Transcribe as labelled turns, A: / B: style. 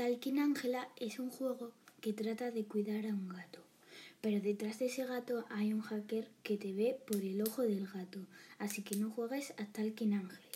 A: Talking Angela es un juego que trata de cuidar a un gato. Pero detrás de ese gato hay un hacker que te ve por el ojo del gato. Así que no juegues a Talking Angela.